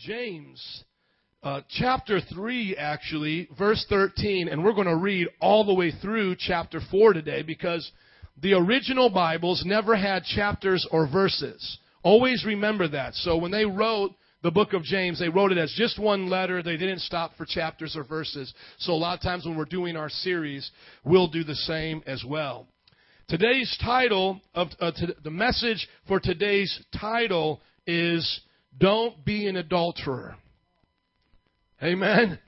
James uh, chapter 3, actually, verse 13, and we're going to read all the way through chapter 4 today because the original Bibles never had chapters or verses. Always remember that. So when they wrote the book of James, they wrote it as just one letter. They didn't stop for chapters or verses. So a lot of times when we're doing our series, we'll do the same as well. Today's title of uh, the message for today's title is Don't Be an Adulterer. Amen.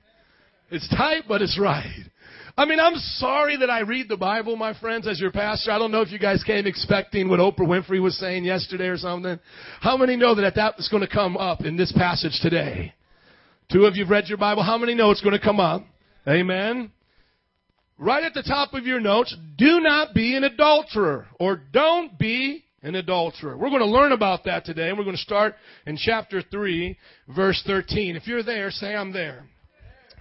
It's tight, but it's right. I mean, I'm sorry that I read the Bible, my friends, as your pastor. I don't know if you guys came expecting what Oprah Winfrey was saying yesterday or something. How many know that that was going to come up in this passage today? Two of you've read your Bible. How many know it's going to come up? Amen. Right at the top of your notes, do not be an adulterer or don't be an adulterer. We're going to learn about that today, and we're going to start in chapter 3, verse 13. If you're there, say, I'm there.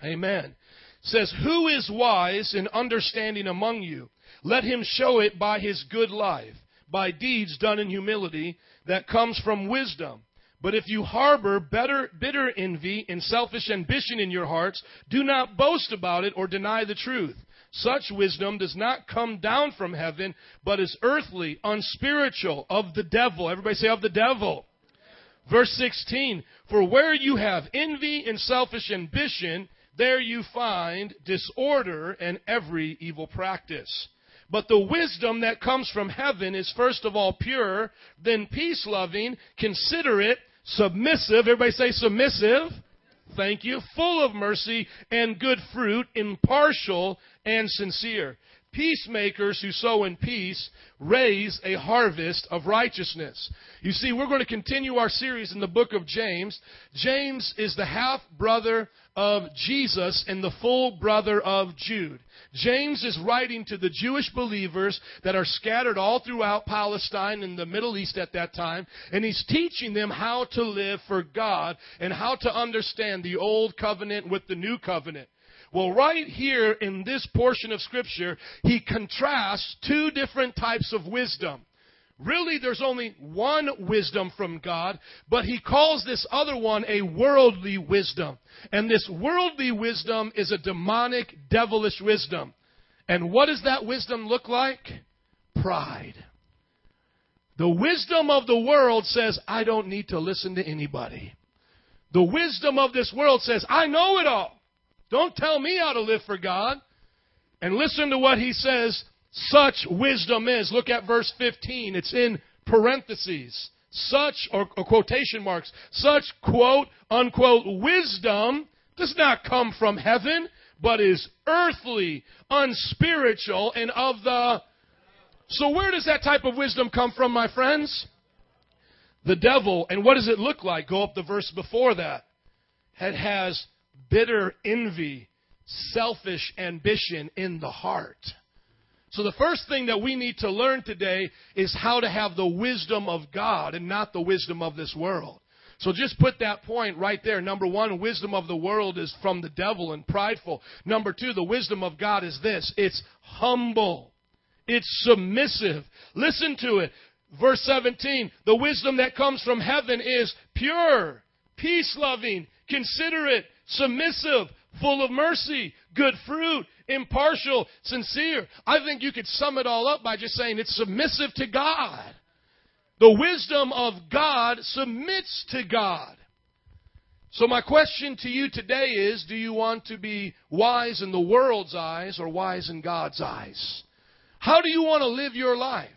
Amen. It says, Who is wise and understanding among you? Let him show it by his good life, by deeds done in humility that comes from wisdom. But if you harbor better, bitter envy and selfish ambition in your hearts, do not boast about it or deny the truth. Such wisdom does not come down from heaven, but is earthly, unspiritual, of the devil. Everybody say, of the devil. Verse 16, for where you have envy and selfish ambition, there you find disorder and every evil practice. But the wisdom that comes from heaven is first of all pure, then peace loving, considerate, submissive. Everybody say submissive thank you, full of mercy and good fruit, impartial and sincere. Peacemakers who sow in peace raise a harvest of righteousness. You see, we're going to continue our series in the book of James. James is the half brother of Jesus and the full brother of Jude. James is writing to the Jewish believers that are scattered all throughout Palestine and the Middle East at that time, and he's teaching them how to live for God and how to understand the old covenant with the new covenant. Well, right here in this portion of scripture, he contrasts two different types of wisdom. Really, there's only one wisdom from God, but he calls this other one a worldly wisdom. And this worldly wisdom is a demonic, devilish wisdom. And what does that wisdom look like? Pride. The wisdom of the world says, I don't need to listen to anybody. The wisdom of this world says, I know it all. Don't tell me how to live for God. And listen to what he says such wisdom is. Look at verse 15. It's in parentheses. Such, or, or, quotation marks, such quote unquote wisdom does not come from heaven, but is earthly, unspiritual, and of the. So where does that type of wisdom come from, my friends? The devil. And what does it look like? Go up the verse before that. It has bitter envy, selfish ambition in the heart. So the first thing that we need to learn today is how to have the wisdom of God and not the wisdom of this world. So just put that point right there. Number one, wisdom of the world is from the devil and prideful. Number two, the wisdom of God is this. It's humble. It's submissive. Listen to it. Verse 17, the wisdom that comes from heaven is pure, peace loving, considerate, submissive, full of mercy, good fruit, impartial, sincere. I think you could sum it all up by just saying it's submissive to God. The wisdom of God submits to God. So my question to you today is, do you want to be wise in the world's eyes or wise in God's eyes? How do you want to live your life?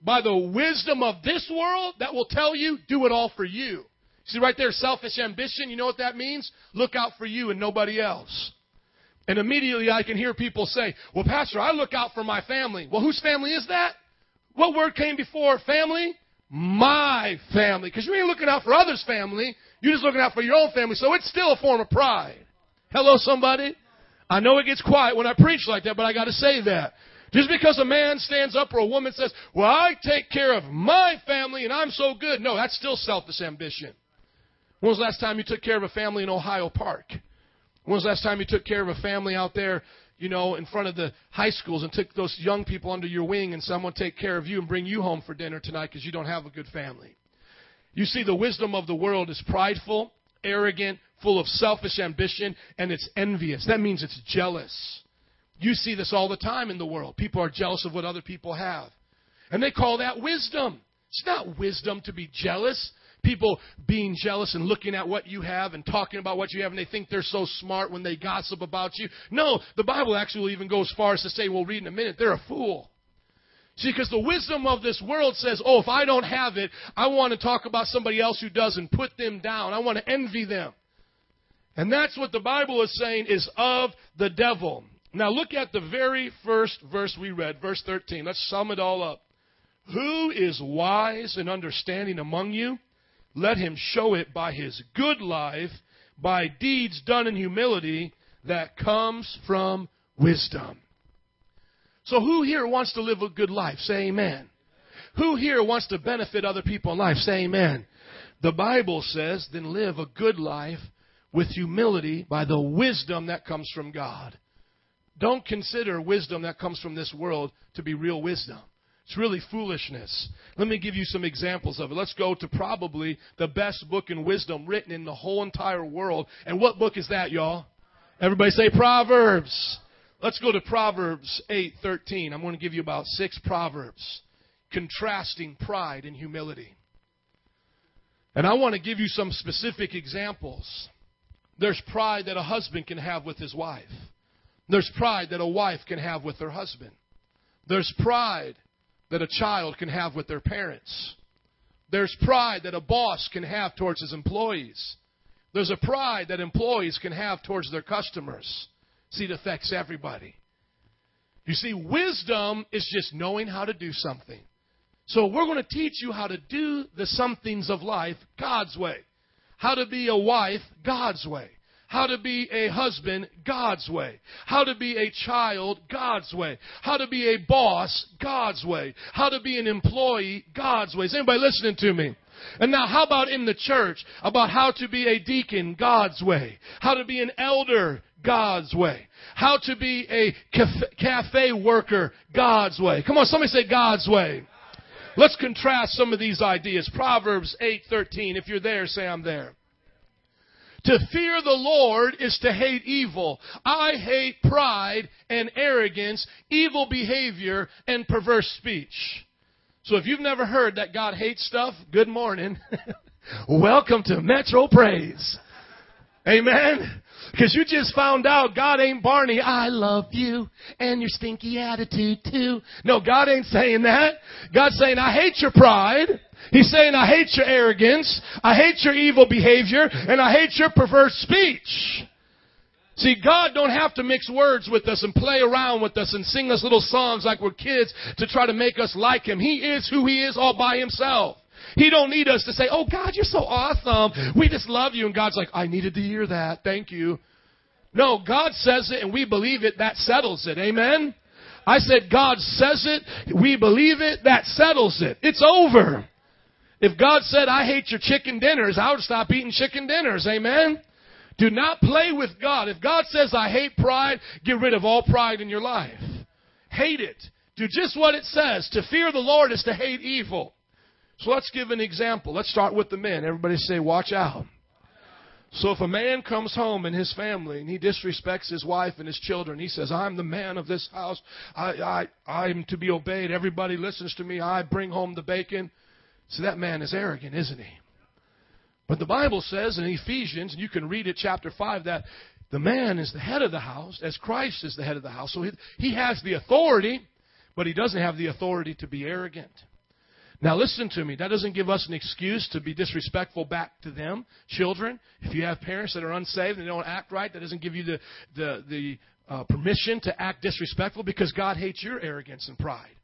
By the wisdom of this world that will tell you, do it all for you. See right there, selfish ambition, you know what that means? Look out for you and nobody else. And immediately I can hear people say, well, Pastor, I look out for my family. Well, whose family is that? What word came before family? My family. Because you ain't looking out for others' family. You're just looking out for your own family. So it's still a form of pride. Hello, somebody? I know it gets quiet when I preach like that, but I got to say that. Just because a man stands up or a woman says, well, I take care of my family and I'm so good. No, that's still selfish ambition. When was the last time you took care of a family in Ohio Park? When was the last time you took care of a family out there, you know, in front of the high schools and took those young people under your wing and someone take care of you and bring you home for dinner tonight because you don't have a good family? You see, the wisdom of the world is prideful arrogant, full of selfish ambition, and it's envious. That means it's jealous. You see this all the time in the world. People are jealous of what other people have. And they call that wisdom. It's not wisdom to be jealous. People being jealous and looking at what you have and talking about what you have, and they think they're so smart when they gossip about you. No, the Bible actually even goes as far as to say, we'll read in a minute, they're a fool. See, because the wisdom of this world says, oh, if I don't have it, I want to talk about somebody else who does and put them down. I want to envy them. And that's what the Bible is saying is of the devil. Now look at the very first verse we read, verse 13. Let's sum it all up. Who is wise and understanding among you? Let him show it by his good life, by deeds done in humility that comes from wisdom. So who here wants to live a good life? Say amen. Who here wants to benefit other people in life? Say amen. The Bible says, then live a good life with humility by the wisdom that comes from God. Don't consider wisdom that comes from this world to be real wisdom. It's really foolishness. Let me give you some examples of it. Let's go to probably the best book in wisdom written in the whole entire world. And what book is that, y'all? Everybody say Proverbs. Let's go to Proverbs 8:13. I'm going to give you about 6 proverbs contrasting pride and humility. And I want to give you some specific examples. There's pride that a husband can have with his wife. There's pride that a wife can have with her husband. There's pride that a child can have with their parents. There's pride that a boss can have towards his employees. There's a pride that employees can have towards their customers. See, it affects everybody. You see, wisdom is just knowing how to do something. So we're going to teach you how to do the somethings of life God's way. How to be a wife God's way. How to be a husband God's way. How to be a child God's way. How to be a boss God's way. How to be an employee God's way. Is anybody listening to me? And now, how about in the church? About how to be a deacon God's way. How to be an elder God's way. How to be a cafe worker God's way. Come on, somebody say God's way. Let's contrast some of these ideas. Proverbs 8:13. If you're there, say I'm there. To fear the Lord is to hate evil. I hate pride and arrogance, evil behavior, and perverse speech. So if you've never heard that God hates stuff, good morning. Welcome to Metro Praise. Amen. Because you just found out God ain't Barney. I love you and your stinky attitude too. No, God ain't saying that. God's saying, I hate your pride. He's saying, I hate your arrogance. I hate your evil behavior and I hate your perverse speech. See, God don't have to mix words with us and play around with us and sing us little songs like we're kids to try to make us like Him. He is who He is all by Himself. He don't need us to say, "Oh God, you're so awesome. We just love you." And God's like, "I needed to hear that. Thank you." No, God says it and we believe it. That settles it. Amen. I said, God says it. We believe it. That settles it. It's over. If God said, I hate your chicken dinners, I would stop eating chicken dinners. Amen. Do not play with God. If God says, I hate pride, get rid of all pride in your life. Hate it. Do just what it says. To fear the Lord is to hate evil. So let's give an example. Let's start with the men. Everybody say, watch out. So if a man comes home and his family and he disrespects his wife and his children, he says, I'm the man of this house. I, I, I'm to be obeyed. Everybody listens to me. I bring home the bacon. So that man is arrogant, isn't he? But the Bible says in Ephesians, and you can read it chapter 5, that the man is the head of the house as Christ is the head of the house. So he, he has the authority, but he doesn't have the authority to be arrogant. Now listen to me. That doesn't give us an excuse to be disrespectful back to them. Children, if you have parents that are unsaved and they don't act right, that doesn't give you the, the, the uh, permission to act disrespectful because God hates your arrogance and pride.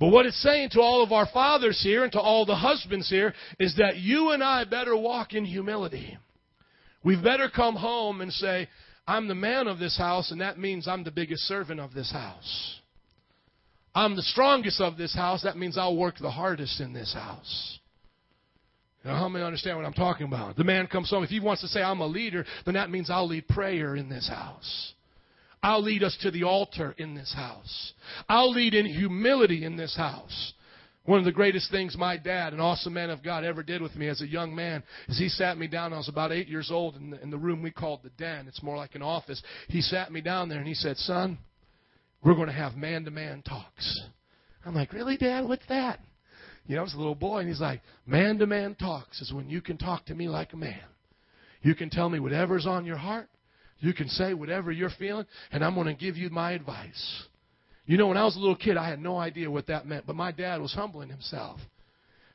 But what it's saying to all of our fathers here and to all the husbands here is that you and I better walk in humility. We've better come home and say, I'm the man of this house, and that means I'm the biggest servant of this house. I'm the strongest of this house, that means I'll work the hardest in this house. Now, how many understand what I'm talking about? The man comes home. If he wants to say, I'm a leader, then that means I'll lead prayer in this house. I'll lead us to the altar in this house. I'll lead in humility in this house. One of the greatest things my dad, an awesome man of God, ever did with me as a young man is he sat me down. I was about eight years old in the, in the room we called the den. It's more like an office. He sat me down there and he said, Son, we're going to have man to man talks. I'm like, Really, Dad? What's that? You know, I was a little boy, and he's like, Man to man talks is when you can talk to me like a man. You can tell me whatever's on your heart. You can say whatever you're feeling, and I'm going to give you my advice. You know, when I was a little kid, I had no idea what that meant, but my dad was humbling himself.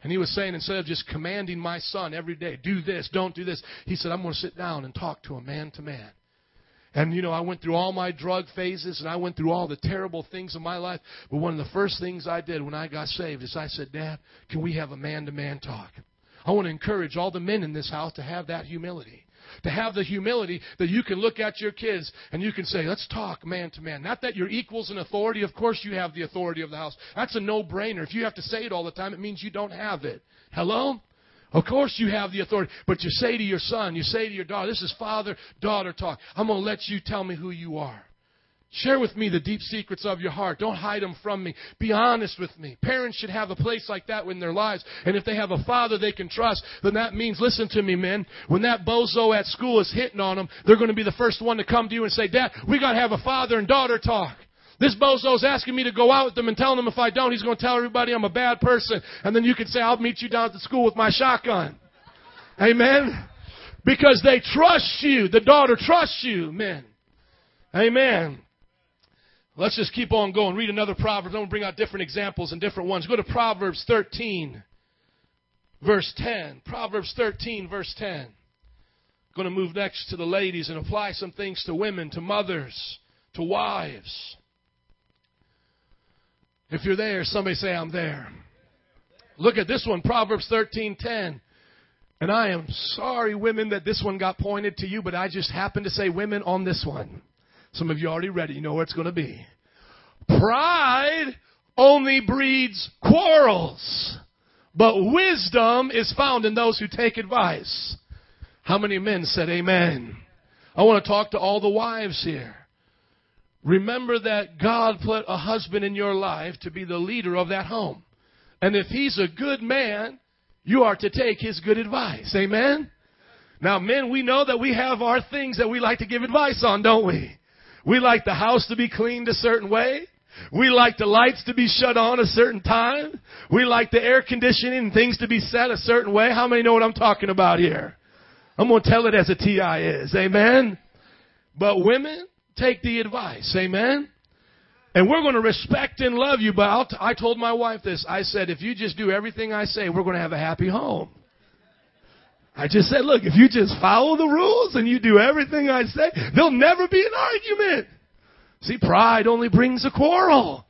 And he was saying, instead of just commanding my son every day, do this, don't do this, he said, I'm going to sit down and talk to him man to man. And, you know, I went through all my drug phases and I went through all the terrible things in my life. But one of the first things I did when I got saved is I said, Dad, can we have a man to man talk? I want to encourage all the men in this house to have that humility to have the humility that you can look at your kids and you can say, let's talk man to man. Not that you're equals in authority. Of course you have the authority of the house. That's a no-brainer. If you have to say it all the time, it means you don't have it. Hello? Of course you have the authority, but you say to your son, you say to your daughter, this is father-daughter talk. I'm going to let you tell me who you are. Share with me the deep secrets of your heart. Don't hide them from me. Be honest with me. Parents should have a place like that in their lives. And if they have a father they can trust, then that means, listen to me, men. When that bozo at school is hitting on them, they're going to be the first one to come to you and say, Dad, we got to have a father and daughter talk. This bozo's asking me to go out with them and telling them if I don't, he's going to tell everybody I'm a bad person. And then you can say, I'll meet you down at the school with my shotgun. Amen? Because they trust you. The daughter trusts you, men. Amen. Let's just keep on going. Read another Proverbs. I'm going to bring out different examples and different ones. Go to Proverbs 13, verse 10. Proverbs 13, verse 10. Going to move next to the ladies and apply some things to women, to mothers, to wives. If you're there, somebody say, I'm there. Look at this one, Proverbs 13, 10. And I am sorry, women, that this one got pointed to you, but I just happened to say women on this one. Some of you already read it. You know where it's going to be. Pride only breeds quarrels, but wisdom is found in those who take advice. How many men said amen? I want to talk to all the wives here. Remember that God put a husband in your life to be the leader of that home. And if he's a good man, you are to take his good advice. Amen? Now, men, we know that we have our things that we like to give advice on, don't we? We like the house to be cleaned a certain way. We like the lights to be shut on a certain time. We like the air conditioning and things to be set a certain way. How many know what I'm talking about here? I'm going to tell it as a TI is. Amen. But women, take the advice. Amen. And we're going to respect and love you. But t- i told my wife this. I said, if you just do everything I say, we're going to have a happy home. I just said, look, if you just follow the rules and you do everything I say, there'll never be an argument. See, pride only brings a quarrel.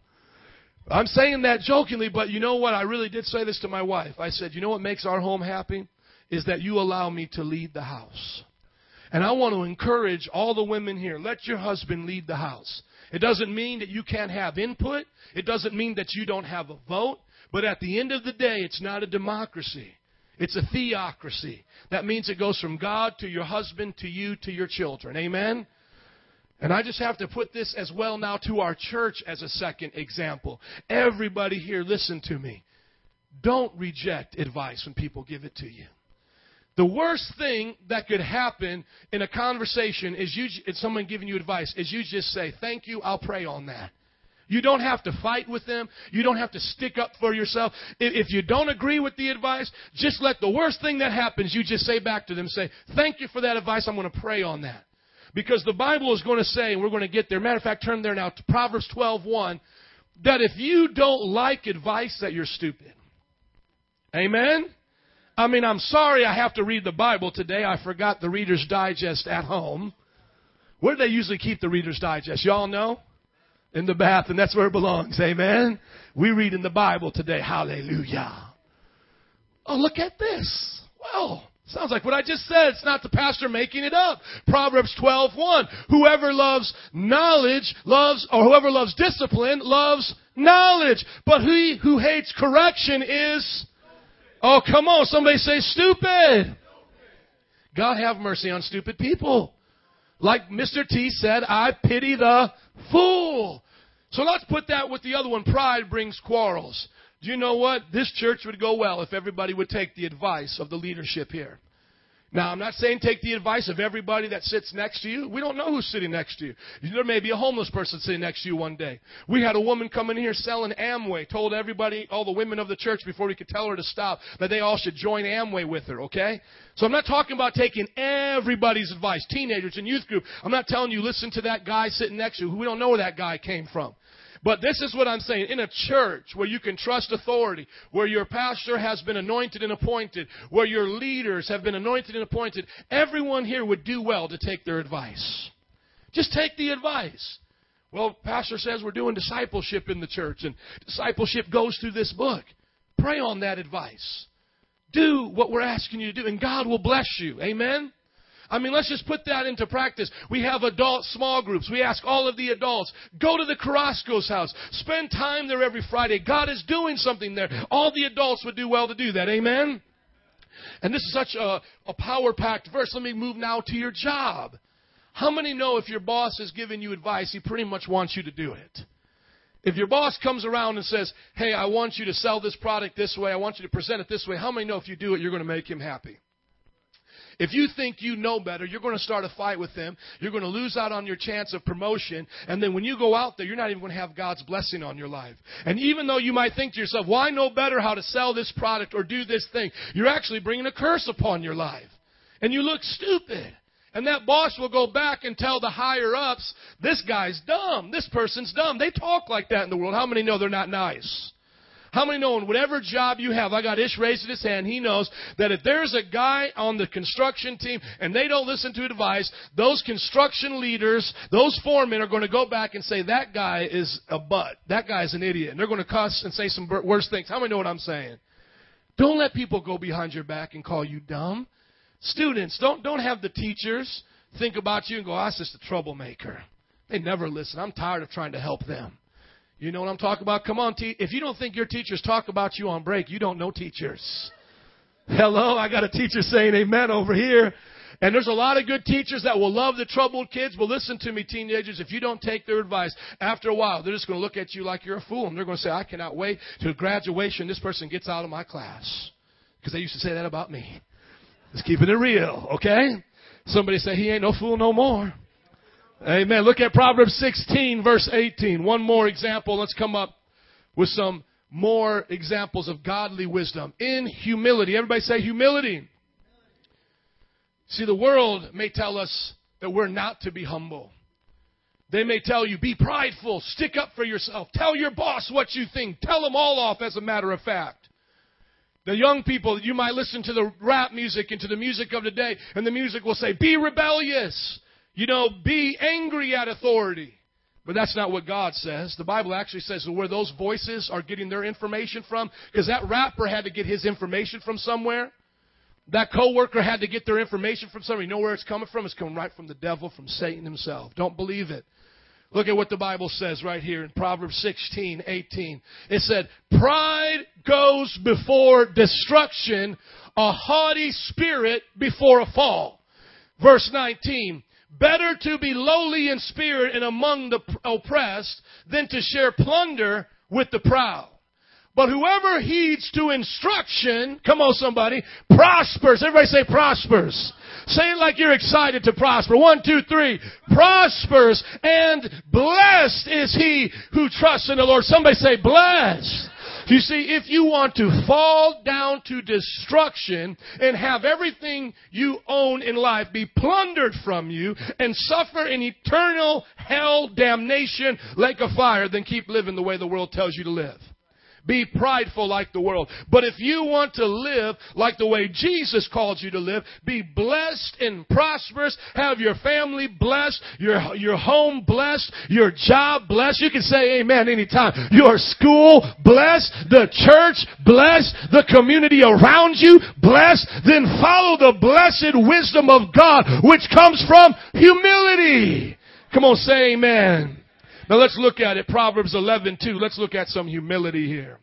I'm saying that jokingly, but you know what? I really did say this to my wife. I said, you know what makes our home happy? Is that you allow me to lead the house. And I want to encourage all the women here. Let your husband lead the house. It doesn't mean that you can't have input. It doesn't mean that you don't have a vote. But at the end of the day, it's not a democracy. It's a theocracy. That means it goes from God to your husband to you to your children. Amen? And I just have to put this as well now to our church as a second example. Everybody here, listen to me. Don't reject advice when people give it to you. The worst thing that could happen in a conversation is you, it's someone giving you advice, is you just say, thank you, I'll pray on that. You don't have to fight with them. You don't have to stick up for yourself. If you don't agree with the advice, just let the worst thing that happens, you just say back to them, say, thank you for that advice. I'm going to pray on that. Because the Bible is going to say, and we're going to get there. Matter of fact, turn there now to Proverbs 12:1, that if you don't like advice, that you're stupid. Amen? I mean, I'm sorry I have to read the Bible today. I forgot the Reader's Digest at home. Where do they usually keep the Reader's Digest? Y'all know? In the bath, and that's where it belongs. Amen. We read in the Bible today. Hallelujah. Oh, look at this. Well, sounds like what I just said. It's not the pastor making it up. Proverbs 12:1. Whoever loves knowledge loves, or whoever loves discipline loves knowledge. But he who hates correction is, oh, come on. Somebody say stupid. God have mercy on stupid people. Like Mr. T said, I pity the fool. So let's put that with the other one. Pride brings quarrels. Do you know what? This church would go well if everybody would take the advice of the leadership here. Now, I'm not saying take the advice of everybody that sits next to you. We don't know who's sitting next to you. There may be a homeless person sitting next to you one day. We had a woman come in here selling Amway, told everybody, all the women of the church before we could tell her to stop, that they all should join Amway with her, okay? So I'm not talking about taking everybody's advice, teenagers and youth group. I'm not telling you listen to that guy sitting next to you who we don't know where that guy came from. But this is what I'm saying. In a church where you can trust authority, where your pastor has been anointed and appointed, where your leaders have been anointed and appointed, everyone here would do well to take their advice. Just take the advice. Well, pastor says we're doing discipleship in the church, and discipleship goes through this book. Pray on that advice. Do what we're asking you to do, and God will bless you. Amen? I mean, let's just put that into practice. We have adult small groups. We ask all of the adults, go to the Carrasco's house. Spend time there every Friday. God is doing something there. All the adults would do well to do that. Amen? And this is such a, a power packed verse. Let me move now to your job. How many know if your boss is giving you advice, he pretty much wants you to do it? If your boss comes around and says, Hey, I want you to sell this product this way, I want you to present it this way, how many know if you do it, you're going to make him happy? If you think you know better, you're going to start a fight with them. You're going to lose out on your chance of promotion. And then when you go out there, you're not even going to have God's blessing on your life. And even though you might think to yourself, well, I know better how to sell this product or do this thing, you're actually bringing a curse upon your life. And you look stupid. And that boss will go back and tell the higher ups, this guy's dumb. This person's dumb. They talk like that in the world. How many know they're not nice? How many know in whatever job you have, I got Ish raising his hand, he knows that if there's a guy on the construction team and they don't listen to advice, those construction leaders, those foremen are going to go back and say, that guy is a butt. That guy's an idiot. And they're going to cuss and say some worse things. How many know what I'm saying? Don't let people go behind your back and call you dumb. Students, don't, don't have the teachers think about you and go, ah, oh, that's just a troublemaker. They never listen. I'm tired of trying to help them. You know what I'm talking about? Come on, te- if you don't think your teachers talk about you on break, you don't know teachers. Hello, I got a teacher saying amen over here. And there's a lot of good teachers that will love the troubled kids. But listen to me, teenagers, if you don't take their advice, after a while, they're just going to look at you like you're a fool. And they're going to say, I cannot wait to graduation. This person gets out of my class. Because they used to say that about me. Just keeping it real, okay? Somebody say, he ain't no fool no more. Amen. Look at Proverbs 16 verse 18. One more example. Let's come up with some more examples of godly wisdom in humility. Everybody say humility. See, the world may tell us that we're not to be humble. They may tell you, be prideful, stick up for yourself, tell your boss what you think, tell them all off as a matter of fact. The young people, you might listen to the rap music and to the music of today, and the music will say, be rebellious. You know, be angry at authority. But that's not what God says. The Bible actually says where those voices are getting their information from, because that rapper had to get his information from somewhere. That coworker had to get their information from somewhere. You know where it's coming from? It's coming right from the devil, from Satan himself. Don't believe it. Look at what the Bible says right here in Proverbs 16, 18. It said, Pride goes before destruction, a haughty spirit before a fall. Verse 19, Better to be lowly in spirit and among the oppressed than to share plunder with the proud. But whoever heeds to instruction, come on somebody, prospers. Everybody say prospers. Say it like you're excited to prosper. One, two, three. Prospers and blessed is he who trusts in the Lord. Somebody say blessed. You see, if you want to fall down to destruction and have everything you own in life be plundered from you and suffer an eternal hell damnation like a fire, then keep living the way the world tells you to live. Be prideful like the world. But if you want to live like the way Jesus called you to live, be blessed and prosperous, have your family blessed, your, your home blessed, your job blessed. You can say amen anytime. Your school blessed, the church blessed, the community around you blessed, then follow the blessed wisdom of God, which comes from humility. Come on, say amen. Now let's look at it. Proverbs 11, 2. Let's look at some humility here.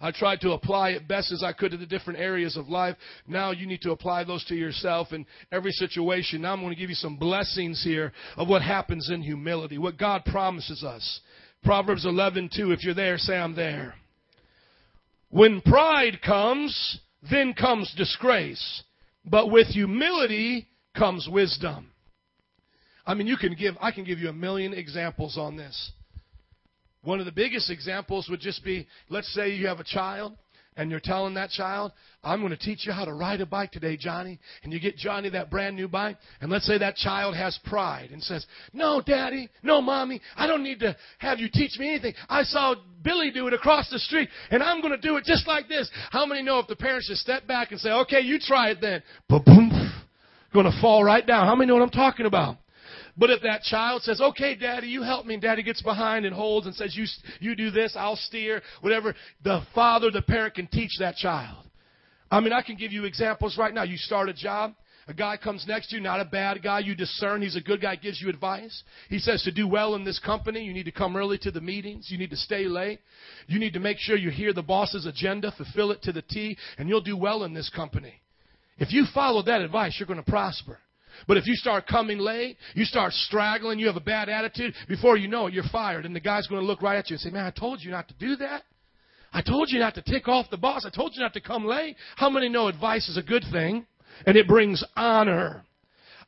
I tried to apply it best as I could to the different areas of life. Now you need to apply those to yourself in every situation. Now I'm going to give you some blessings here of what happens in humility, what God promises us. Proverbs 11, 2. If you're there, say I'm there. When pride comes, then comes disgrace. But with humility comes wisdom. I mean, you can give, I can give you a million examples on this. One of the biggest examples would just be, let's say you have a child and you're telling that child, I'm going to teach you how to ride a bike today, Johnny. And you get Johnny that brand new bike. And let's say that child has pride and says, No, Daddy, no, Mommy, I don't need to have you teach me anything. I saw Billy do it across the street, and I'm going to do it just like this. How many know if the parents just step back and say, Okay, you try it then? Boom, going to fall right down. How many know what I'm talking about? But if that child says, okay, daddy, you help me, and daddy gets behind and holds and says, you, you do this, I'll steer, whatever, the father, the parent can teach that child. I mean, I can give you examples right now. You start a job. A guy comes next to you, not a bad guy. You discern he's a good guy, gives you advice. He says to do well in this company, you need to come early to the meetings. You need to stay late. You need to make sure you hear the boss's agenda, fulfill it to the T, and you'll do well in this company. If you follow that advice, you're going to prosper. But if you start coming late, you start straggling, you have a bad attitude, before you know it, you're fired. And the guy's going to look right at you and say, Man, I told you not to do that. I told you not to tick off the boss. I told you not to come late. How many know advice is a good thing? And it brings honor.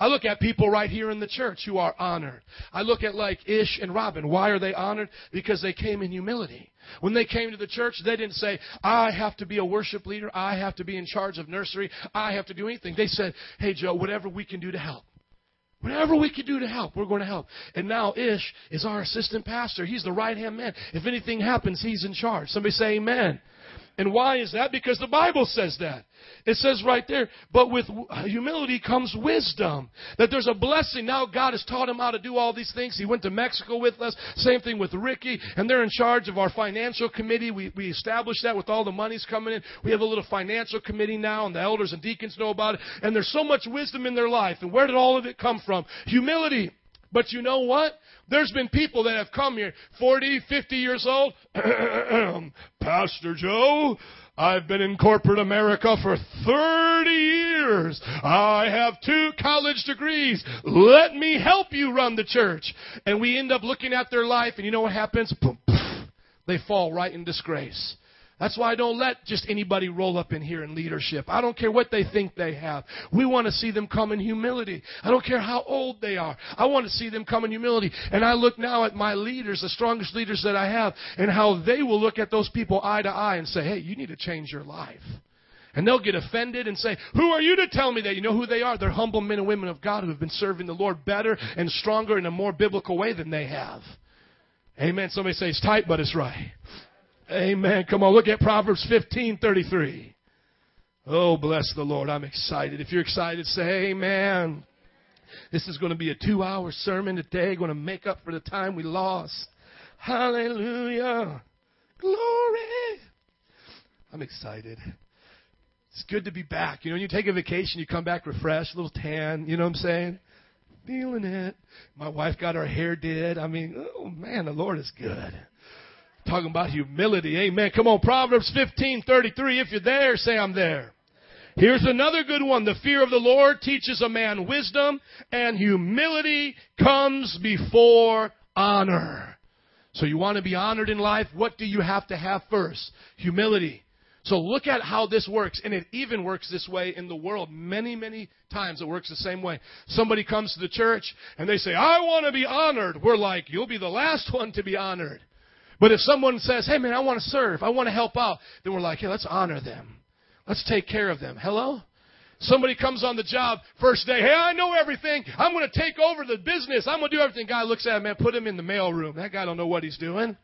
I look at people right here in the church who are honored. I look at like Ish and Robin. Why are they honored? Because they came in humility. When they came to the church, they didn't say, I have to be a worship leader. I have to be in charge of nursery. I have to do anything. They said, Hey, Joe, whatever we can do to help. Whatever we can do to help, we're going to help. And now Ish is our assistant pastor. He's the right hand man. If anything happens, he's in charge. Somebody say amen. And why is that? Because the Bible says that. It says right there, but with humility comes wisdom. That there's a blessing. Now God has taught him how to do all these things. He went to Mexico with us. Same thing with Ricky. And they're in charge of our financial committee. We, we established that with all the monies coming in. We have a little financial committee now and the elders and deacons know about it. And there's so much wisdom in their life. And where did all of it come from? Humility. But you know what? There's been people that have come here 40, 50 years old. Pastor Joe, I've been in corporate America for 30 years. I have two college degrees. Let me help you run the church. And we end up looking at their life, and you know what happens? Boom! They fall right in disgrace. That's why I don't let just anybody roll up in here in leadership. I don't care what they think they have. We want to see them come in humility. I don't care how old they are. I want to see them come in humility. And I look now at my leaders, the strongest leaders that I have, and how they will look at those people eye to eye and say, hey, you need to change your life. And they'll get offended and say, Who are you to tell me that? You know who they are? They're humble men and women of God who have been serving the Lord better and stronger in a more biblical way than they have. Amen. Somebody say it's tight, but it's right. Amen. Come on, look at Proverbs 15 33. Oh, bless the Lord. I'm excited. If you're excited, say amen. This is going to be a two hour sermon today, going to make up for the time we lost. Hallelujah. Glory. I'm excited. It's good to be back. You know, when you take a vacation, you come back refreshed, a little tan, you know what I'm saying? Feeling it. My wife got her hair did. I mean, oh man, the Lord is good. Talking about humility. Amen. Come on, Proverbs 15, 33. If you're there, say I'm there. Here's another good one. The fear of the Lord teaches a man wisdom, and humility comes before honor. So you want to be honored in life? What do you have to have first? Humility. So look at how this works, and it even works this way in the world. Many, many times it works the same way. Somebody comes to the church and they say, I want to be honored. We're like, you'll be the last one to be honored. But if someone says, hey man, I want to serve, I want to help out, then we're like, hey, let's honor them. Let's take care of them. Hello? Somebody comes on the job first day, hey, I know everything. I'm going to take over the business. I'm going to do everything. Guy looks at him, man, put him in the mail room. That guy don't know what he's doing.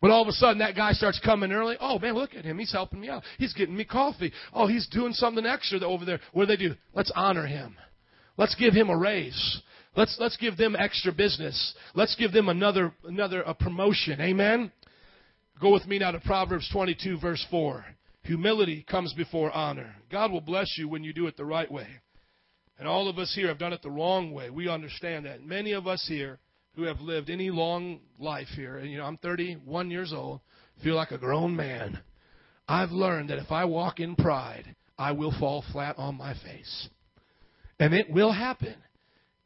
But all of a sudden, that guy starts coming early. Oh man, look at him. He's helping me out. He's getting me coffee. Oh, he's doing something extra over there. What do they do? Let's honor him. Let's give him a raise. Let's, let's give them extra business. Let's give them another, another a promotion. Amen? Go with me now to Proverbs 22, verse 4. Humility comes before honor. God will bless you when you do it the right way. And all of us here have done it the wrong way. We understand that. Many of us here who have lived any long life here, and you know, I'm 31 years old, feel like a grown man. I've learned that if I walk in pride, I will fall flat on my face. And it will happen.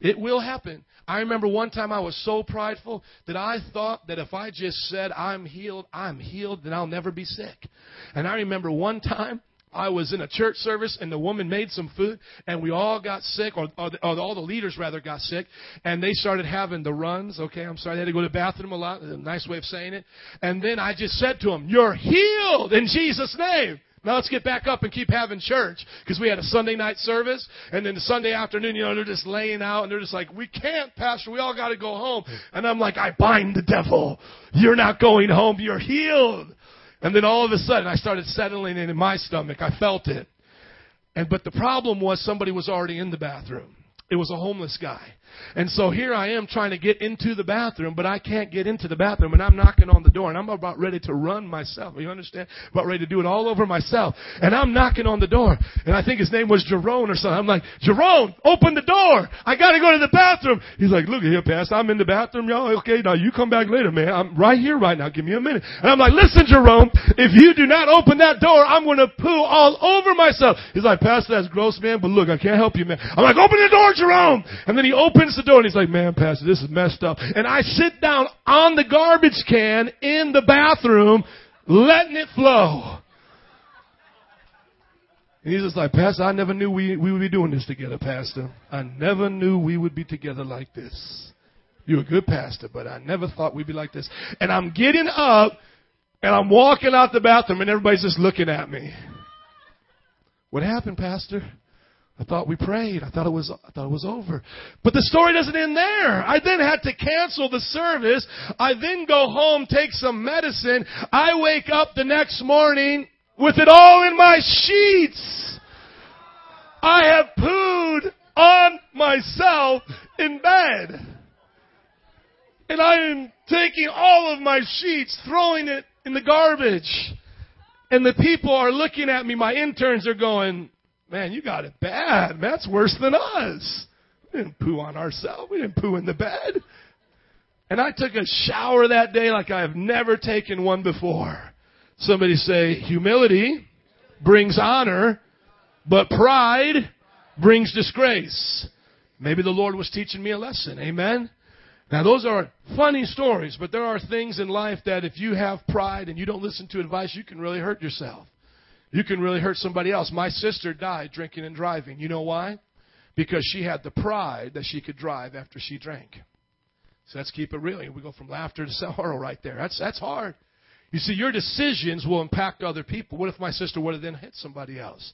It will happen. I remember one time I was so prideful that I thought that if I just said, I'm healed, I'm healed, then I'll never be sick. And I remember one time I was in a church service and the woman made some food and we all got sick, or, or, or, all the leaders rather got sick, and they started having the runs. Okay, I'm sorry, they had to go to the bathroom a lot. A nice way of saying it. And then I just said to them, "You're healed in Jesus' name." Now let's get back up and keep having church because we had a Sunday night service and then the Sunday afternoon, you know, they're just laying out and they're just like, we can't, pastor. We all got to go home. And I'm like, I bind the devil. You're not going home. You're healed. And then all of a sudden I started settling in in my stomach. I felt it. And, but the problem was somebody was already in the bathroom. It was a homeless guy. And so here I am trying to get into the bathroom, but I can't get into the bathroom and I'm knocking on the door and I'm about ready to run myself. You understand? About ready to do it all over myself. And I'm knocking on the door and I think his name was Jerome or something. I'm like, Jerome, open the door. I gotta go to the bathroom. He's like, look here, Pastor, I'm in the bathroom, y'all. Okay, now you come back later, man. I'm right here right now. Give me a minute. And I'm like, listen, Jerome, if you do not open that door, I'm gonna poo all over myself. He's like, Pastor, that's gross, man, but look, I can't help you, man. I'm like, open the door, Jerome. And then he opens the door and he's like, man, Pastor, this is messed up. And I sit down on the garbage can in the bathroom, letting it flow. And he's just like, Pastor, I never knew we, we would be doing this together, Pastor. I never knew we would be together like this. You're a good pastor, but I never thought we'd be like this. And I'm getting up and I'm walking out the bathroom and everybody's just looking at me. What happened, Pastor? I thought we prayed. I thought it was I thought it was over. But the story doesn't end there. I then had to cancel the service. I then go home, take some medicine. I wake up the next morning with it all in my sheets. I have pooed on myself in bed. And I am taking all of my sheets, throwing it in the garbage. And the people are looking at me, my interns are going, Man, you got it bad. That's worse than us. We didn't poo on ourselves. We didn't poo in the bed. And I took a shower that day like I have never taken one before. Somebody say, humility brings honor, but pride brings disgrace. Maybe the Lord was teaching me a lesson. Amen. Now those are funny stories, but there are things in life that if you have pride and you don't listen to advice, you can really hurt yourself. You can really hurt somebody else. My sister died drinking and driving. You know why? Because she had the pride that she could drive after she drank. So let's keep it real. We go from laughter to sorrow right there. That's that's hard. You see, your decisions will impact other people. What if my sister would have then hit somebody else?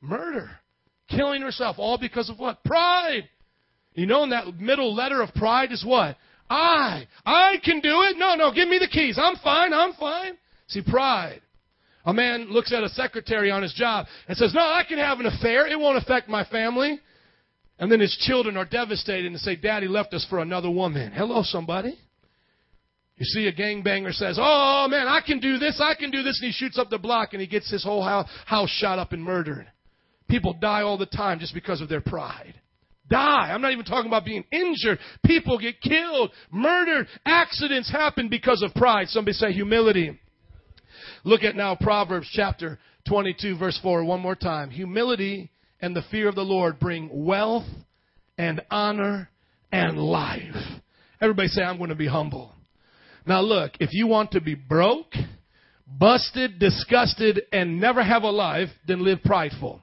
Murder. Killing herself, all because of what? Pride. You know, in that middle letter of pride is what? I. I can do it. No, no, give me the keys. I'm fine. I'm fine. See, pride. A man looks at a secretary on his job and says, No, I can have an affair. It won't affect my family. And then his children are devastated and say, Daddy left us for another woman. Hello, somebody. You see a gangbanger says, Oh man, I can do this, I can do this, and he shoots up the block and he gets his whole house shot up and murdered. People die all the time just because of their pride. Die. I'm not even talking about being injured. People get killed, murdered. Accidents happen because of pride. Somebody say humility. Look at now Proverbs chapter 22 verse 4 one more time. Humility and the fear of the Lord bring wealth and honor and life. Everybody say, I'm going to be humble. Now look, if you want to be broke, busted, disgusted, and never have a life, then live prideful.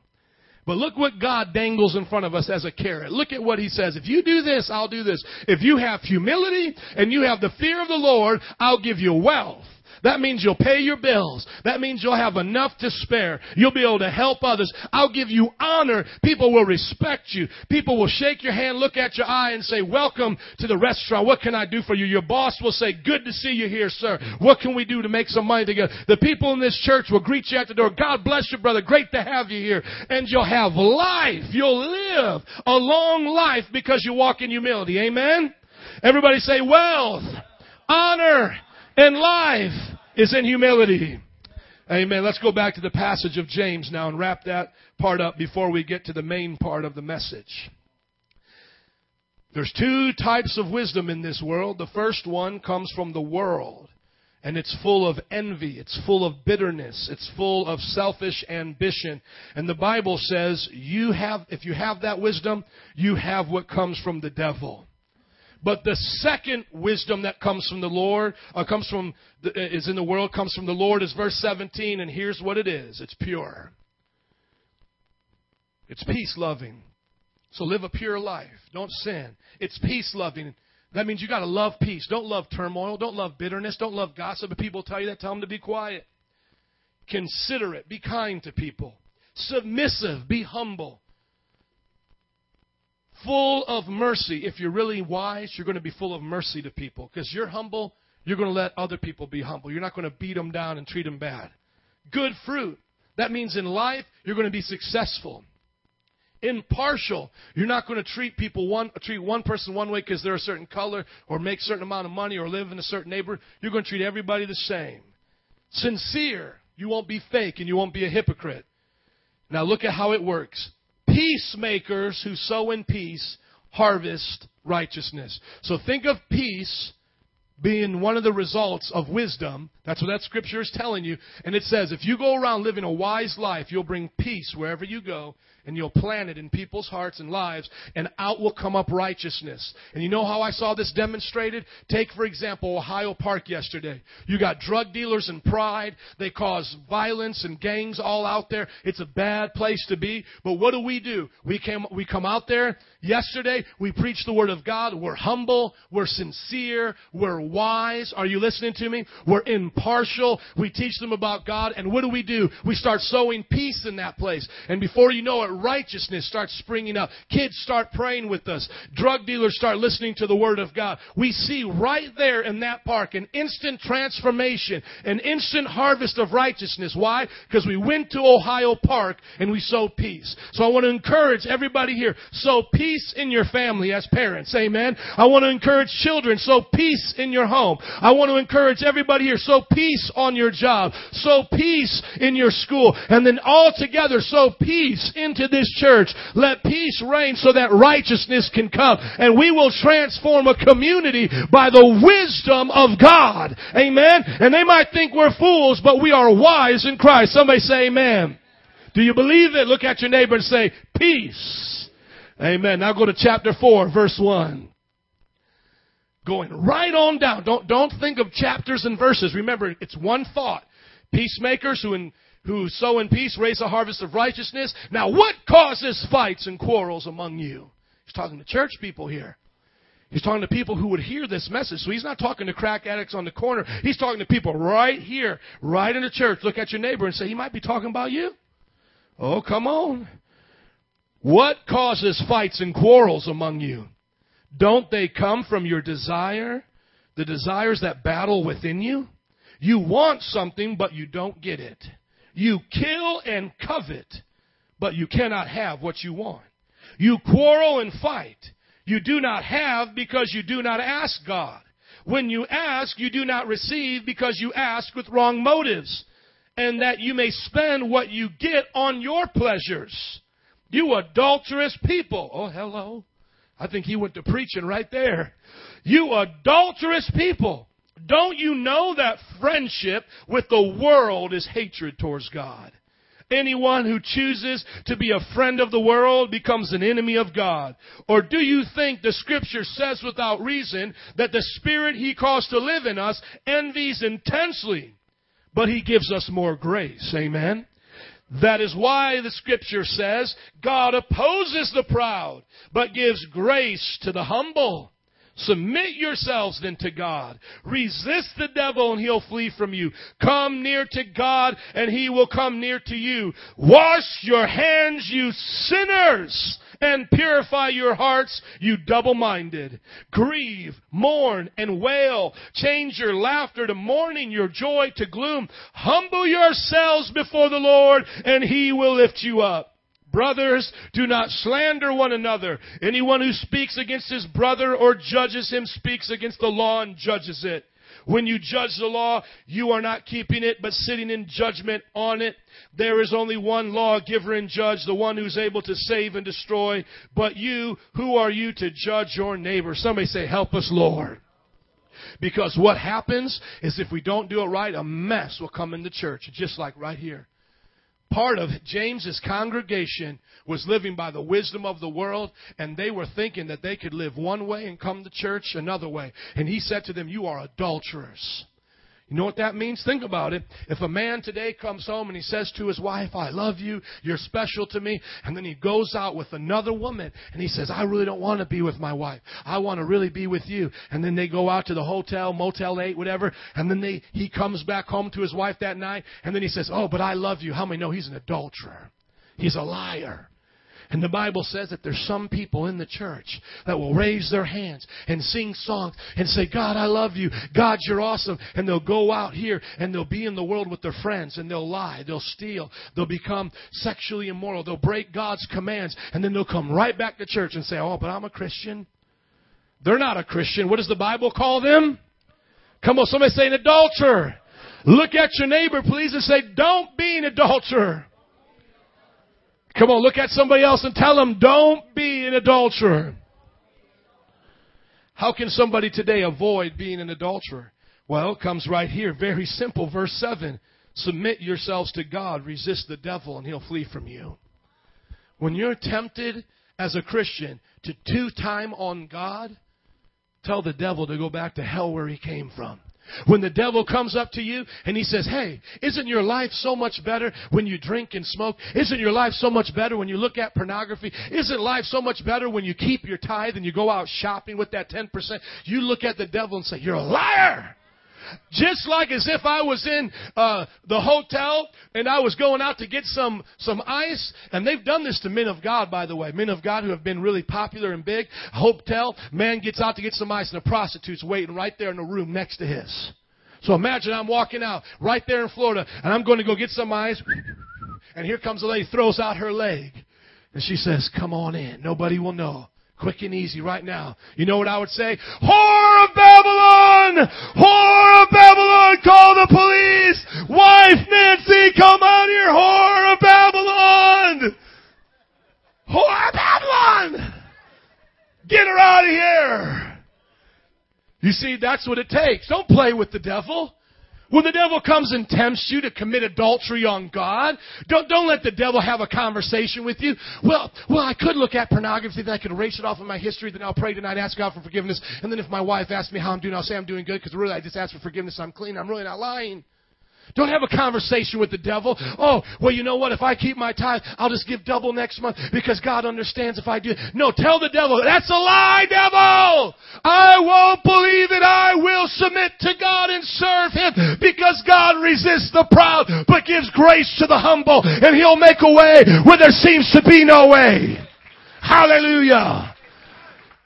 But look what God dangles in front of us as a carrot. Look at what He says. If you do this, I'll do this. If you have humility and you have the fear of the Lord, I'll give you wealth. That means you'll pay your bills. That means you'll have enough to spare. You'll be able to help others. I'll give you honor. People will respect you. People will shake your hand, look at your eye, and say, Welcome to the restaurant. What can I do for you? Your boss will say, Good to see you here, sir. What can we do to make some money together? The people in this church will greet you at the door. God bless you, brother. Great to have you here. And you'll have life. You'll live a long life because you walk in humility. Amen? Everybody say wealth, honor, and life is in humility. Amen. Let's go back to the passage of James now and wrap that part up before we get to the main part of the message. There's two types of wisdom in this world. The first one comes from the world. and it's full of envy. It's full of bitterness. It's full of selfish ambition. And the Bible says you have, if you have that wisdom, you have what comes from the devil. But the second wisdom that comes from the Lord, uh, comes from, the, uh, is in the world, comes from the Lord is verse 17, and here's what it is. It's pure. It's peace loving. So live a pure life. Don't sin. It's peace loving. That means you got to love peace. Don't love turmoil. Don't love bitterness. Don't love gossip. If people tell you that, tell them to be quiet. Considerate. Be kind to people. Submissive. Be humble. Full of mercy. If you're really wise, you're going to be full of mercy to people. Because you're humble, you're going to let other people be humble. You're not going to beat them down and treat them bad. Good fruit. That means in life, you're going to be successful impartial. You're not going to treat people one treat one person one way because they're a certain color or make a certain amount of money or live in a certain neighborhood. You're going to treat everybody the same. Sincere. You won't be fake and you won't be a hypocrite. Now look at how it works. Peacemakers who sow in peace harvest righteousness. So think of peace being one of the results of wisdom. That's what that scripture is telling you. And it says, if you go around living a wise life, you'll bring peace wherever you go and you'll plant it in people's hearts and lives, and out will come up righteousness. And you know how I saw this demonstrated? Take, for example, Ohio Park yesterday. You got drug dealers and pride. They cause violence and gangs all out there. It's a bad place to be. But what do we do? We came, we come out there yesterday. We preach the Word of God. We're humble. We're sincere. We're wise. Are you listening to me? We're impartial. We teach them about God. And what do we do? We start sowing peace in that place. And before you know it, righteousness starts springing up. Kids start praying with us. Drug dealers start listening to the Word of God. We see right there in that park an instant transformation, an instant harvest of righteousness. Why? Because we went to Ohio Park and we sowed peace. So I want to encourage everybody here, sow peace in your family as parents. Amen. I want to encourage children, Sow peace in your home. I want to encourage everybody here, Sow peace on your job, Sow peace in your school, and then all together sow peace into this church. Let peace reign so that righteousness can come. And we will transform a community by the wisdom of God. Amen. And they might think we're fools, but we are wise in Christ. Somebody say amen. Do you believe it? Look at your neighbor and say, peace. Amen. Now go to chapter 4, verse 1 going right on down. Don't, don't think of chapters and verses. Remember, it's one thought. Peacemakers who in, who sow in peace raise a harvest of righteousness. Now, what causes fights and quarrels among you? He's talking to church people here. He's talking to people who would hear this message. So he's not talking to crack addicts on the corner. He's talking to people right here, right in the church. Look at your neighbor and say, he might be talking about you. Oh, come on. What causes fights and quarrels among you? Don't they come from your desire, the desires that battle within you? You want something, but you don't get it. You kill and covet, but you cannot have what you want. You quarrel and fight. You do not have because you do not ask God. When you ask, you do not receive because you ask with wrong motives, and that you may spend what you get on your pleasures. You adulterous people. Oh, hello. I think he went to preaching right there. You adulterous people. Don't you know that friendship with the world is hatred towards God? Anyone who chooses to be a friend of the world becomes an enemy of God. Or do you think the scripture says without reason that the spirit he caused to live in us envies intensely, but he gives us more grace? Amen. That is why the scripture says God opposes the proud, but gives grace to the humble. Submit yourselves then to God. Resist the devil and he'll flee from you. Come near to God and he will come near to you. Wash your hands, you sinners, and purify your hearts, you double-minded. Grieve, mourn, and wail. Change your laughter to mourning, your joy to gloom. Humble yourselves before the Lord and he will lift you up. Brothers, do not slander one another. Anyone who speaks against his brother or judges him speaks against the law and judges it. When you judge the law, you are not keeping it, but sitting in judgment on it. There is only one lawgiver and judge, the one who's able to save and destroy. But you, who are you to judge your neighbor? Somebody say, help us, Lord. Because what happens is if we don't do it right, a mess will come in the church, just like right here. Part of James's congregation was living by the wisdom of the world, and they were thinking that they could live one way and come to church another way. And he said to them, You are adulterers. You know what that means? Think about it. If a man today comes home and he says to his wife, I love you, you're special to me, and then he goes out with another woman and he says, I really don't want to be with my wife. I want to really be with you. And then they go out to the hotel, Motel 8, whatever, and then they, he comes back home to his wife that night, and then he says, Oh, but I love you. How many know he's an adulterer? He's a liar. And the Bible says that there's some people in the church that will raise their hands and sing songs and say, God, I love you. God, you're awesome. And they'll go out here and they'll be in the world with their friends and they'll lie. They'll steal. They'll become sexually immoral. They'll break God's commands. And then they'll come right back to church and say, Oh, but I'm a Christian. They're not a Christian. What does the Bible call them? Come on, somebody say an adulterer. Look at your neighbor, please, and say, Don't be an adulterer. Come on, look at somebody else and tell them, don't be an adulterer. How can somebody today avoid being an adulterer? Well, it comes right here. Very simple. Verse 7. Submit yourselves to God, resist the devil, and he'll flee from you. When you're tempted as a Christian to two time on God, tell the devil to go back to hell where he came from. When the devil comes up to you and he says, Hey, isn't your life so much better when you drink and smoke? Isn't your life so much better when you look at pornography? Isn't life so much better when you keep your tithe and you go out shopping with that 10%? You look at the devil and say, You're a liar! Just like as if I was in uh, the hotel and I was going out to get some some ice, and they've done this to men of God, by the way, men of God who have been really popular and big. Hotel man gets out to get some ice, and a prostitute's waiting right there in the room next to his. So imagine I'm walking out right there in Florida, and I'm going to go get some ice, and here comes a lady, throws out her leg, and she says, "Come on in. Nobody will know." Quick and easy right now. You know what I would say? Whore of Babylon! Whore of Babylon! Call the police! Wife Nancy, come out here! Whore of Babylon! Whore of Babylon! Get her out of here! You see, that's what it takes. Don't play with the devil. When the devil comes and tempts you to commit adultery on God, don't, don't let the devil have a conversation with you. Well, well, I could look at pornography, then I could erase it off of my history, then I'll pray tonight, ask God for forgiveness, and then if my wife asks me how I'm doing, I'll say I'm doing good, because really I just asked for forgiveness, I'm clean, I'm really not lying. Don't have a conversation with the devil. Oh, well, you know what? If I keep my tithe, I'll just give double next month because God understands if I do. No, tell the devil, that's a lie, devil! I won't believe it. I will submit to God and serve Him because God resists the proud but gives grace to the humble and He'll make a way where there seems to be no way. Hallelujah.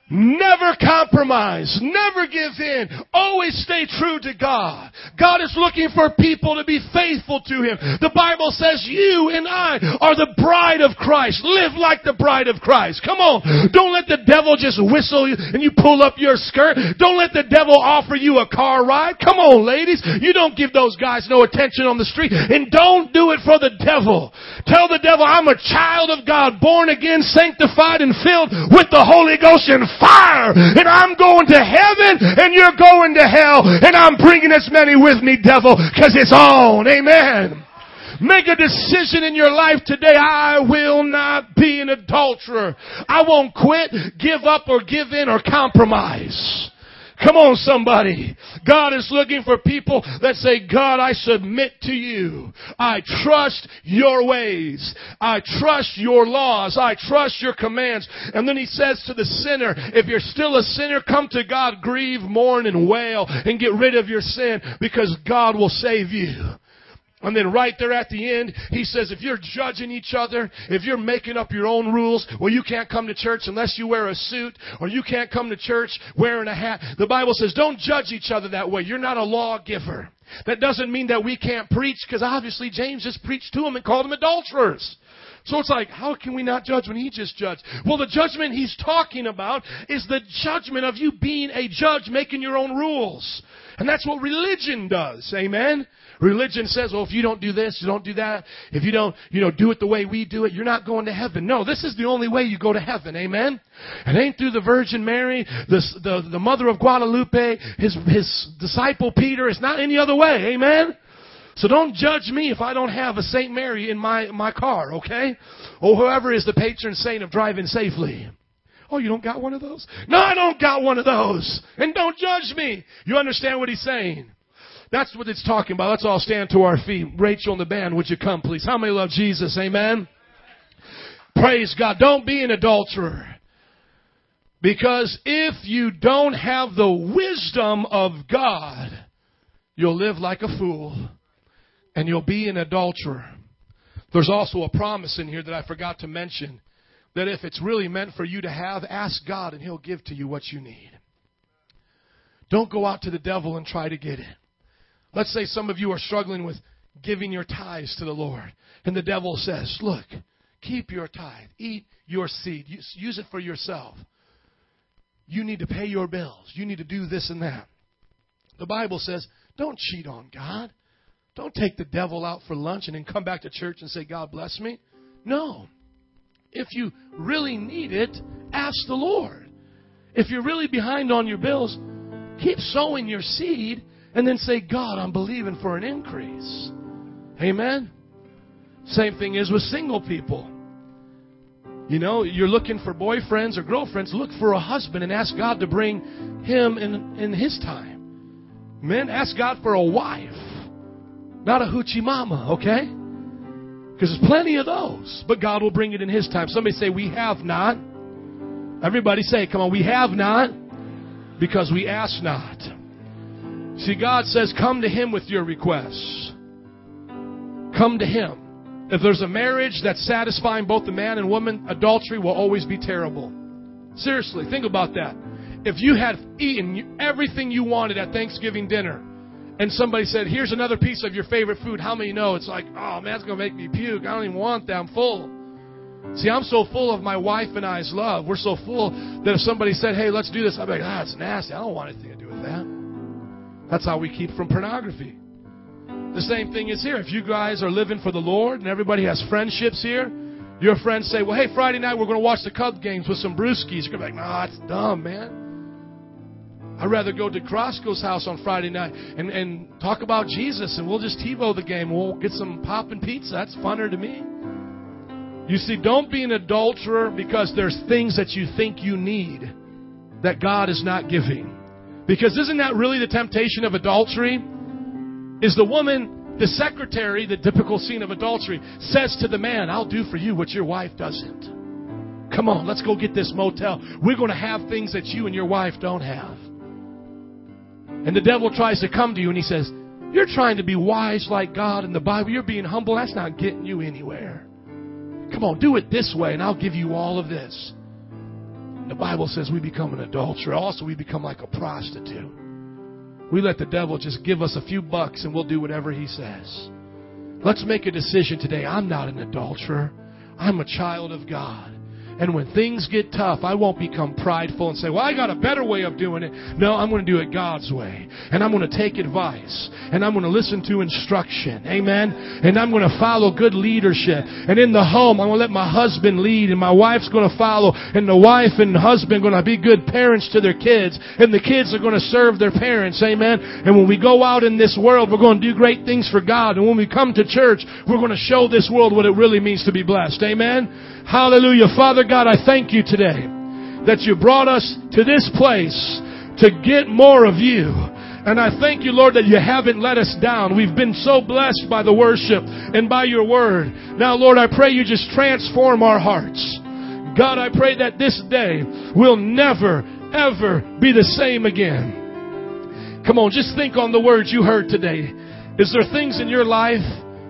Never compromise. Never give in. Always stay true to God. God is looking for people to be faithful to Him. The Bible says you and I are the bride of Christ. Live like the bride of Christ. Come on. Don't let the devil just whistle and you pull up your skirt. Don't let the devil offer you a car ride. Come on, ladies. You don't give those guys no attention on the street. And don't do it for the devil. Tell the devil, I'm a child of God, born again, sanctified, and filled with the Holy Ghost and fire. And I'm going to heaven and you're going to hell. And I'm bringing as many with me, devil, cause it's on. Amen. Make a decision in your life today. I will not be an adulterer. I won't quit, give up, or give in, or compromise. Come on, somebody. God is looking for people that say, God, I submit to you. I trust your ways. I trust your laws. I trust your commands. And then he says to the sinner, if you're still a sinner, come to God, grieve, mourn, and wail, and get rid of your sin because God will save you. And then right there at the end, he says, if you're judging each other, if you're making up your own rules, well, you can't come to church unless you wear a suit, or you can't come to church wearing a hat. The Bible says, don't judge each other that way. You're not a lawgiver. That doesn't mean that we can't preach, because obviously James just preached to them and called them adulterers. So it's like, how can we not judge when he just judged? Well, the judgment he's talking about is the judgment of you being a judge, making your own rules. And that's what religion does. Amen? Religion says, well, if you don't do this, you don't do that, if you don't, you know, do it the way we do it, you're not going to heaven. No, this is the only way you go to heaven. Amen? It ain't through the Virgin Mary, the, the, the mother of Guadalupe, his, his disciple Peter. It's not any other way. Amen? So don't judge me if I don't have a St. Mary in my, my car, okay? Or whoever is the patron saint of driving safely. Oh, you don't got one of those? No, I don't got one of those. And don't judge me. You understand what he's saying? That's what it's talking about. Let's all stand to our feet. Rachel and the band, would you come, please? How many love Jesus? Amen. Praise God. Don't be an adulterer. Because if you don't have the wisdom of God, you'll live like a fool and you'll be an adulterer. There's also a promise in here that I forgot to mention that if it's really meant for you to have, ask God and He'll give to you what you need. Don't go out to the devil and try to get it. Let's say some of you are struggling with giving your tithes to the Lord. And the devil says, Look, keep your tithe, eat your seed, use it for yourself. You need to pay your bills, you need to do this and that. The Bible says, Don't cheat on God. Don't take the devil out for lunch and then come back to church and say, God bless me. No. If you really need it, ask the Lord. If you're really behind on your bills, keep sowing your seed and then say, God, I'm believing for an increase. Amen. Same thing is with single people. You know, you're looking for boyfriends or girlfriends, look for a husband and ask God to bring him in, in his time. Men, ask God for a wife, not a hoochie mama, okay? Because there's plenty of those, but God will bring it in his time. Somebody say, We have not. Everybody say, Come on, we have not because we ask not. See, God says, come to Him with your requests. Come to Him. If there's a marriage that's satisfying both the man and woman, adultery will always be terrible. Seriously, think about that. If you had eaten everything you wanted at Thanksgiving dinner, and somebody said, Here's another piece of your favorite food, how many know? It's like, Oh man, it's going to make me puke. I don't even want that. I'm full. See, I'm so full of my wife and I's love. We're so full that if somebody said, Hey, let's do this, I'd be like, Ah, it's nasty. I don't want anything to do with that. That's how we keep from pornography. The same thing is here. If you guys are living for the Lord and everybody has friendships here, your friends say, Well, hey, Friday night we're going to watch the Cub games with some brewskis. You're going to be like, Nah, it's dumb, man. I'd rather go to Crosco's house on Friday night and, and talk about Jesus and we'll just TiVo the game. We'll get some pop and pizza. That's funner to me. You see, don't be an adulterer because there's things that you think you need that God is not giving. Because isn't that really the temptation of adultery? Is the woman, the secretary, the typical scene of adultery, says to the man, I'll do for you what your wife doesn't. Come on, let's go get this motel. We're going to have things that you and your wife don't have. And the devil tries to come to you and he says, You're trying to be wise like God in the Bible. You're being humble. That's not getting you anywhere. Come on, do it this way and I'll give you all of this. The Bible says we become an adulterer. Also, we become like a prostitute. We let the devil just give us a few bucks and we'll do whatever he says. Let's make a decision today. I'm not an adulterer. I'm a child of God. And when things get tough, I won't become prideful and say, well, I got a better way of doing it. No, I'm going to do it God's way. And I'm going to take advice. And I'm going to listen to instruction. Amen. And I'm going to follow good leadership. And in the home, I'm going to let my husband lead and my wife's going to follow. And the wife and husband are going to be good parents to their kids. And the kids are going to serve their parents. Amen. And when we go out in this world, we're going to do great things for God. And when we come to church, we're going to show this world what it really means to be blessed. Amen. Hallelujah. Father God, I thank you today that you brought us to this place to get more of you. And I thank you, Lord, that you haven't let us down. We've been so blessed by the worship and by your word. Now, Lord, I pray you just transform our hearts. God, I pray that this day will never, ever be the same again. Come on, just think on the words you heard today. Is there things in your life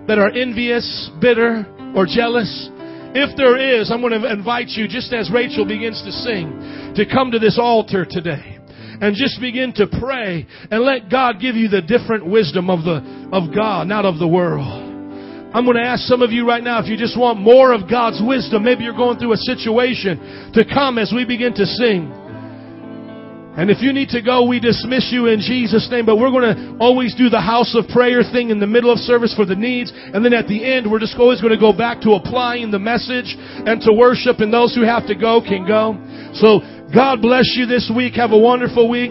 that are envious, bitter, or jealous? If there is, I'm going to invite you, just as Rachel begins to sing, to come to this altar today and just begin to pray and let God give you the different wisdom of the of God, not of the world. I'm going to ask some of you right now if you just want more of God's wisdom. Maybe you're going through a situation to come as we begin to sing. And if you need to go, we dismiss you in Jesus' name. But we're going to always do the house of prayer thing in the middle of service for the needs. And then at the end, we're just always going to go back to applying the message and to worship. And those who have to go can go. So God bless you this week. Have a wonderful week.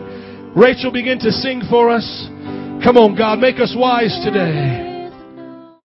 Rachel, begin to sing for us. Come on, God, make us wise today.